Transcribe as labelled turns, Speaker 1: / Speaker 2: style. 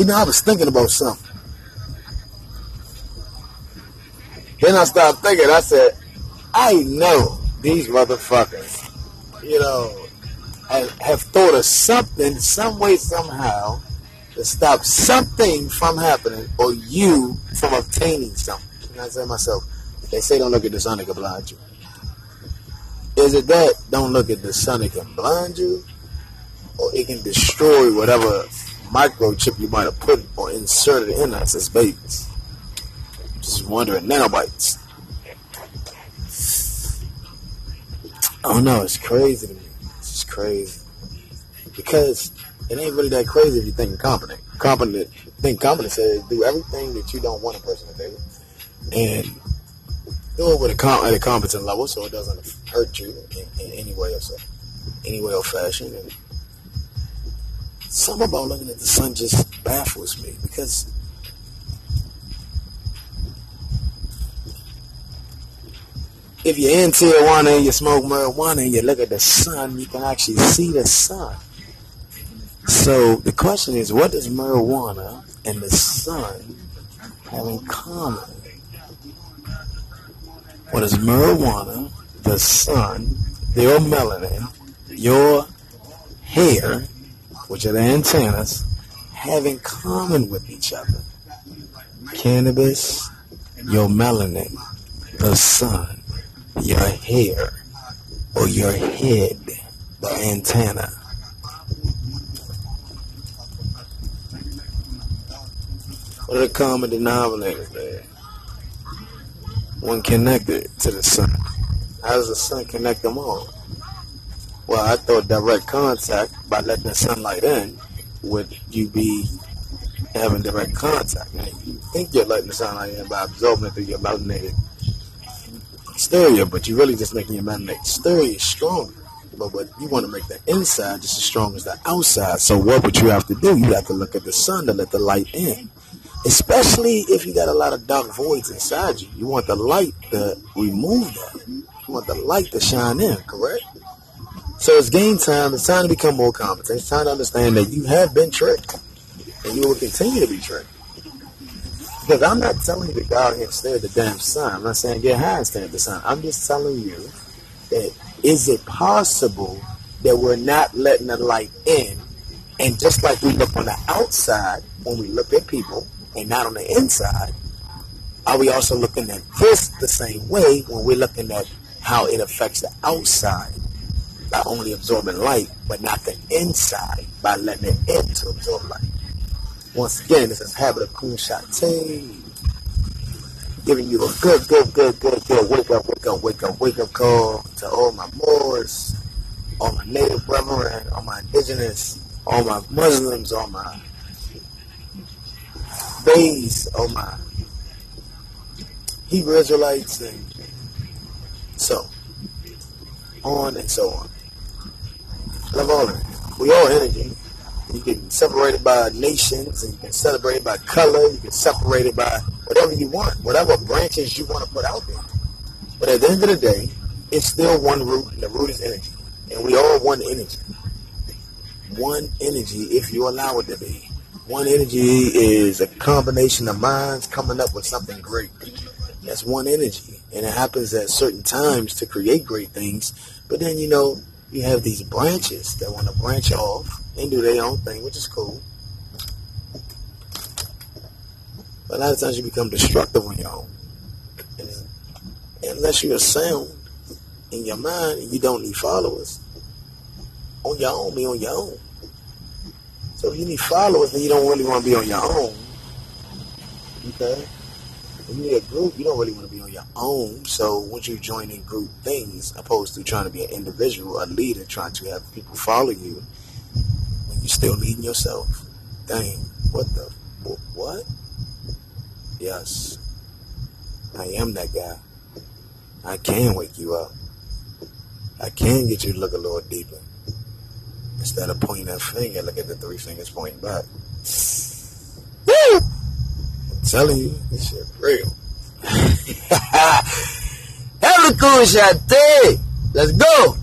Speaker 1: You know, I was thinking about something. Then I started thinking, I said, I know these motherfuckers, you know, have, thought of something, some way, somehow, to stop something from happening or you from obtaining something. And I say to myself, they say don't look at the sun, it can blind you. Is it that don't look at the sun, it can blind you? Or it can destroy whatever microchip you might have put or inserted in us as babies? Just wondering, nanobites. Oh no, it's crazy to me. It's just crazy. Because it ain't really that crazy if you think competent. Competent, think competent says do everything that you don't want a person to do, and do it with a com- at a competent level so it doesn't hurt you in, in any way or so, any way or fashion. And something about looking at the sun just baffles me because if you're in Tijuana and you smoke marijuana and you look at the sun, you can actually see the sun. So the question is, what does marijuana and the sun have in common? What does marijuana, the sun, your melanin, your hair, which are the antennas, have in common with each other? Cannabis, your melanin, the sun, your hair, or your head, the antenna. What are the common denominators there? One connected to the sun. How does the sun connect them all? Well, I thought direct contact by letting the sunlight in would you be having direct contact. Now, you think you're letting the sunlight in by absorbing it through your melanated exterior, but you're really just making your melanated exterior stronger. But, but you want to make the inside just as strong as the outside. So what would you have to do? You have to look at the sun to let the light in especially if you got a lot of dark voids inside you. You want the light to remove that. You want the light to shine in, correct? So it's game time. It's time to become more competent. It's time to understand that you have been tricked and you will continue to be tricked. Because I'm not telling you to go out here and stare at the damn sun. I'm not saying get high and stare at the sun. I'm just telling you that is it possible that we're not letting the light in? And just like we look on the outside when we look at people, and not on the inside, are we also looking at this the same way when we're looking at how it affects the outside by only absorbing light, but not the inside by letting it in to absorb light? Once again, this is Habit of Coon Shate, giving you a good, good, good, good, good wake up, wake up, wake up, wake up call to all my Moors, all my native brethren, all my indigenous, all my Muslims, all my Bays, all my, Hebrew Israelites, and so on and so on. Love all of it. We all energy. You can separate it by nations, and you can separate it by color. You can separate it by whatever you want, whatever branches you want to put out there. But at the end of the day, it's still one root, and the root is energy. And we all one energy. One energy, if you allow it to be. One energy is a combination of minds coming up with something great. That's one energy. And it happens at certain times to create great things. But then, you know, you have these branches that want to branch off and do their own thing, which is cool. But a lot of times you become destructive on your own. And unless you're sound in your mind and you don't need followers, on your own, be on your own. So if you need followers, then you don't really want to be on your own. Okay? If you need a group, you don't really want to be on your own. So once you join in group things, opposed to trying to be an individual, a leader, trying to have people follow you, you're still leading yourself. Dang, what the, what? Yes, I am that guy. I can wake you up. I can get you to look a little deeper. Instead of pointing that finger, look at the three fingers pointing back. Telling you, this shit real. Have a cool shot, day! Let's go!